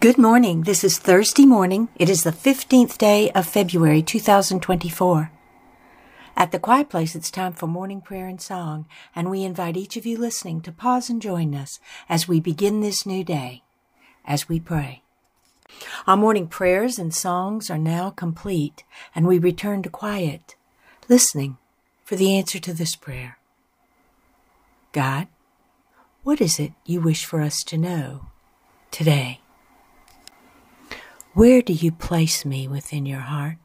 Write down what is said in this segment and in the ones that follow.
Good morning. This is Thursday morning. It is the 15th day of February 2024. At the Quiet Place, it's time for morning prayer and song, and we invite each of you listening to pause and join us as we begin this new day, as we pray. Our morning prayers and songs are now complete, and we return to quiet, listening for the answer to this prayer. God, what is it you wish for us to know today? Where do you place me within your heart?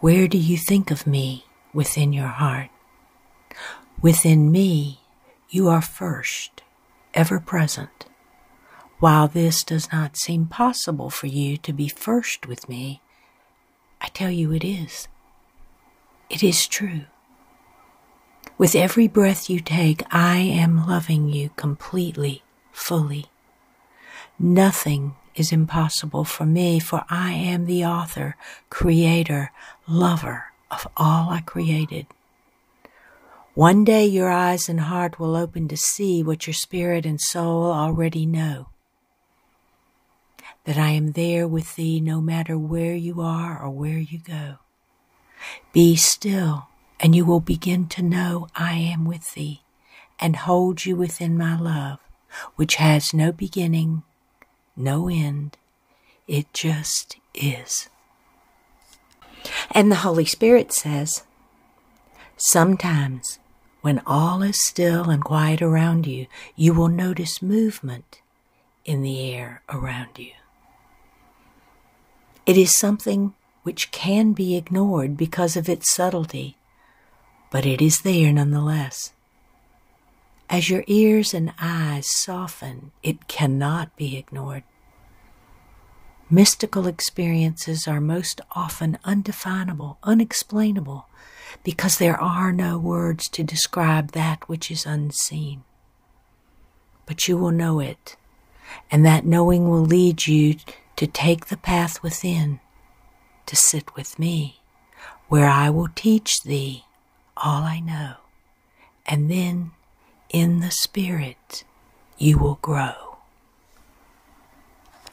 Where do you think of me within your heart? Within me, you are first, ever present. While this does not seem possible for you to be first with me, I tell you it is. It is true. With every breath you take, I am loving you completely, fully. Nothing is impossible for me, for I am the author, creator, lover of all I created. One day your eyes and heart will open to see what your spirit and soul already know. That I am there with thee no matter where you are or where you go. Be still, and you will begin to know I am with thee and hold you within my love, which has no beginning no end. It just is. And the Holy Spirit says, Sometimes, when all is still and quiet around you, you will notice movement in the air around you. It is something which can be ignored because of its subtlety, but it is there nonetheless. As your ears and eyes soften, it cannot be ignored. Mystical experiences are most often undefinable, unexplainable, because there are no words to describe that which is unseen. But you will know it, and that knowing will lead you to take the path within, to sit with me, where I will teach thee all I know, and then in the Spirit you will grow.